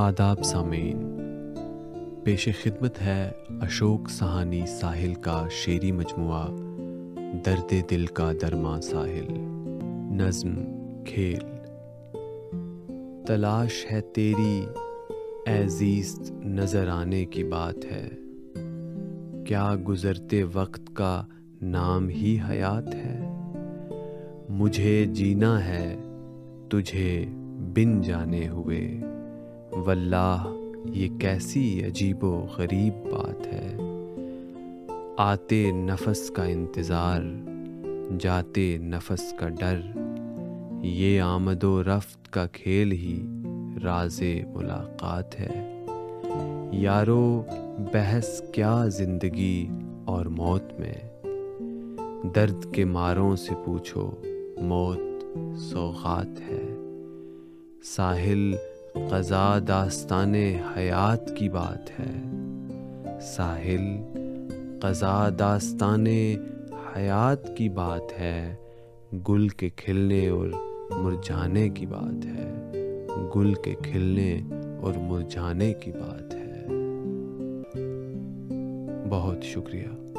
آداب سامعین۔ پیش خدمت ہے اشوک سہانی ساحل کا شعری مجموعہ، درد دل کا درما ساحل، نظم، کھیل۔ تلاش ہے تیری ایزیست نظر آنے کی بات ہے۔ کیا گزرتے وقت کا نام ہی حیات ہے؟ مجھے جینا ہے تجھے بن جانے ہوئے۔ واللہ، یہ کیسی عجیب و غریب بات ہے۔ آتے نفس کا انتظار، جاتے نفس کا ڈر، یہ آمد و رفت کا کھیل ہی راز ملاقات ہے۔ یارو، بحث کیا زندگی اور موت میں؟ درد کے ماروں سے پوچھو، موت سوغات ہے۔ ساحل قضا داستان حیات کی بات ہے۔ ساحل قضا داستان حیات کی بات ہے۔ گل کے کھلنے اور مرجھانے کی بات ہے۔ گل کے کھلنے اور مرجھانے کی بات ہے۔ بہت شکریہ۔